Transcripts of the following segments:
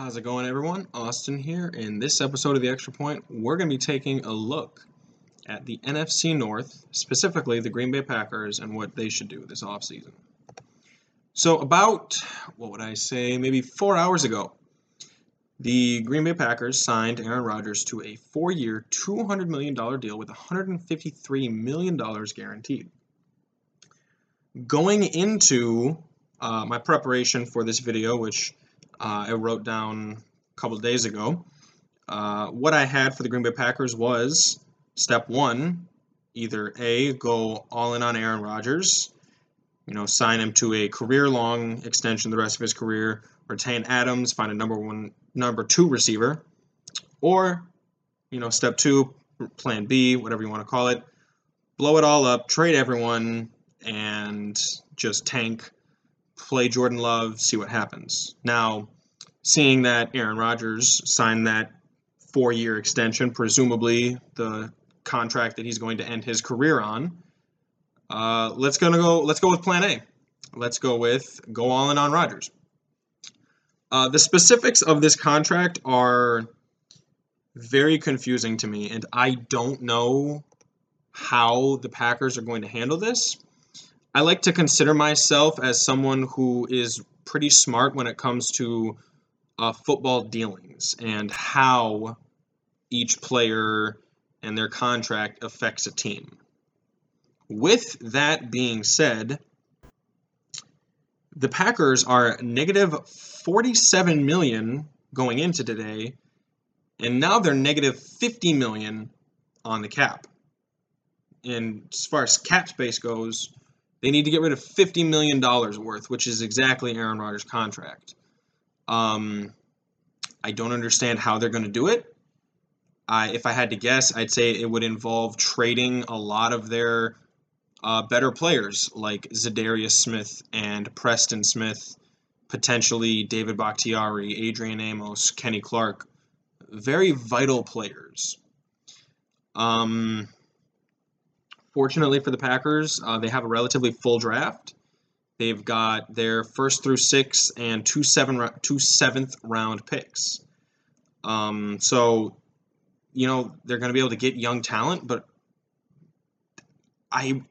How's it going, everyone? Austin here. In this episode of The Extra Point, we're going to be taking a look at the NFC North, specifically the Green Bay Packers, and what they should do this offseason. So, about, what would I say, maybe four hours ago, the Green Bay Packers signed Aaron Rodgers to a four year, $200 million deal with $153 million guaranteed. Going into uh, my preparation for this video, which uh, I wrote down a couple days ago. Uh, what I had for the Green Bay Packers was step one, either A, go all in on Aaron Rodgers, you know, sign him to a career long extension the rest of his career, retain Adams, find a number one, number two receiver, or, you know, step two, plan B, whatever you want to call it, blow it all up, trade everyone, and just tank play Jordan Love, see what happens. Now, seeing that Aaron Rodgers signed that four year extension, presumably the contract that he's going to end his career on, uh, let's gonna go. Let's go with Plan A. Let's go with go all in on Rodgers. Uh, the specifics of this contract are very confusing to me, and I don't know how the Packers are going to handle this. I like to consider myself as someone who is pretty smart when it comes to uh, football dealings and how each player and their contract affects a team. With that being said, the Packers are negative 47 million going into today, and now they're negative 50 million on the cap. And as far as cap space goes, they need to get rid of $50 million worth, which is exactly Aaron Rodgers' contract. Um, I don't understand how they're going to do it. I, if I had to guess, I'd say it would involve trading a lot of their uh, better players like Za'Darius Smith and Preston Smith, potentially David Bakhtiari, Adrian Amos, Kenny Clark. Very vital players. Um, Fortunately for the Packers, uh, they have a relatively full draft. They've got their first through six and two seven two seventh round picks. Um, so, you know, they're going to be able to get young talent, but I,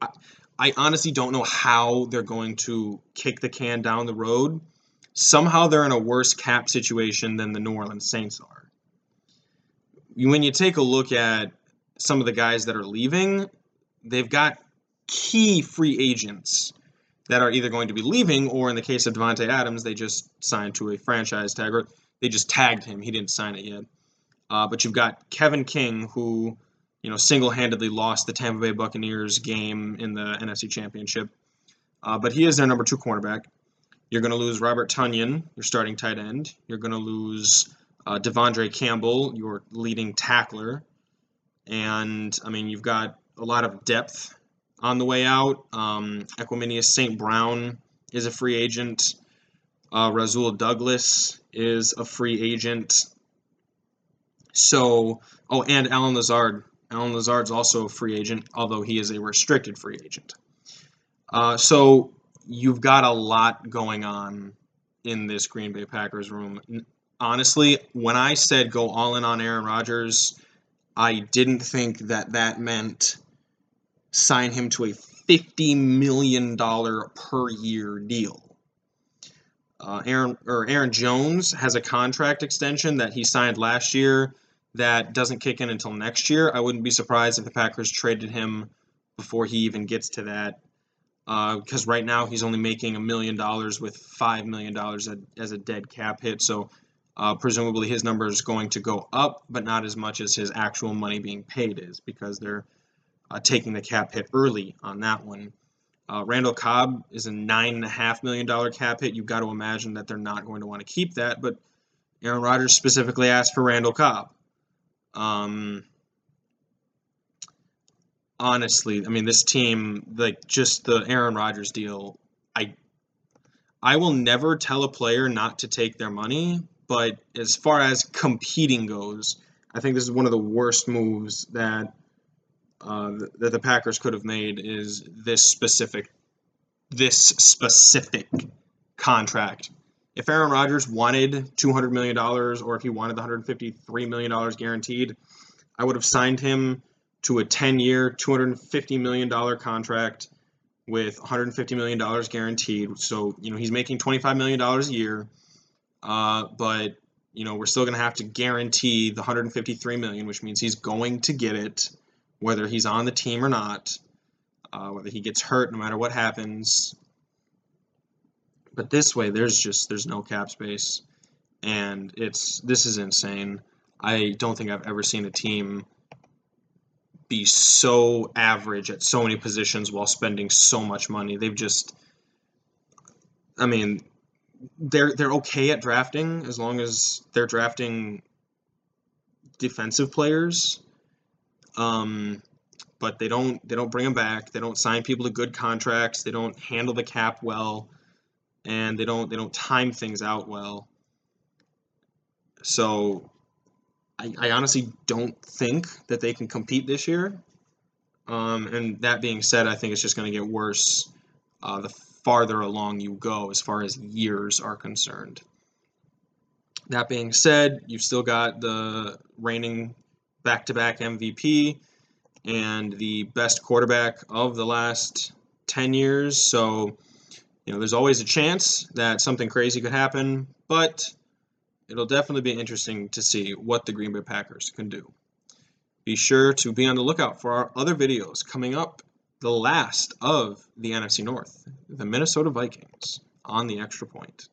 I honestly don't know how they're going to kick the can down the road. Somehow they're in a worse cap situation than the New Orleans Saints are. When you take a look at some of the guys that are leaving, they've got key free agents that are either going to be leaving, or in the case of Davante Adams, they just signed to a franchise tag, or they just tagged him. He didn't sign it yet. Uh, but you've got Kevin King, who you know single-handedly lost the Tampa Bay Buccaneers game in the NFC Championship. Uh, but he is their number two cornerback. You're going to lose Robert Tonyan, your starting tight end. You're going to lose uh, De'Vondre Campbell, your leading tackler. And I mean, you've got a lot of depth on the way out. Um, Equanimeous St. Brown is a free agent. Uh, Rasul Douglas is a free agent. So, oh, and Allen Lazard. Allen Lazard's also a free agent, although he is a restricted free agent. Uh, so you've got a lot going on in this Green Bay Packers room. Honestly, when I said go all in on Aaron Rodgers, I didn't think that that meant sign him to a $50 million per year deal. Uh, Aaron or Aaron Jones has a contract extension that he signed last year that doesn't kick in until next year. I wouldn't be surprised if the Packers traded him before he even gets to that, because uh, right now he's only making a million dollars with five million dollars as a dead cap hit. So uh, presumably his number is going to go up, but not as much as his actual money being paid is, because they're uh, taking the cap hit early on that one. Uh, Randall Cobb is a $9.5 million cap hit. You've got to imagine that they're not going to want to keep that, but Aaron Rodgers specifically asked for Randall Cobb. Um, honestly, I mean, this team, like just the Aaron Rodgers deal, I I will never tell a player not to take their money, but as far as competing goes, I think this is one of the worst moves that uh, that the Packers could have made is this specific this specific contract if Aaron Rodgers wanted $200 million or if he wanted the $153 million guaranteed, I would have signed him to a 10 year, $250 million contract with $150 million guaranteed. So, you know, he's making $25 million a year, uh, but, you know, we're still going to have to guarantee the 153 million, which means he's going to get it whether he's on the team or not, uh, whether he gets hurt, no matter what happens. But this way, there's just there's no cap space, and it's this is insane. I don't think I've ever seen a team be so average at so many positions while spending so much money. They've just, I mean, they're they're okay at drafting as long as they're drafting defensive players. Um, but they don't they don't bring them back. They don't sign people to good contracts. They don't handle the cap well, and they don't they don't time things out well. So I, I honestly don't think that they can compete this year. Um, and that being said, I think it's just going to get worse uh, the farther along you go as far as years are concerned. That being said, you've still got the reigning back to back MVP and the best quarterback of the last 10 years. So, you know, there's always a chance that something crazy could happen, but it'll definitely be interesting to see what the Green Bay Packers can do. Be sure to be on the lookout for our other videos coming up, the last of the NFC North, the Minnesota Vikings on the extra point.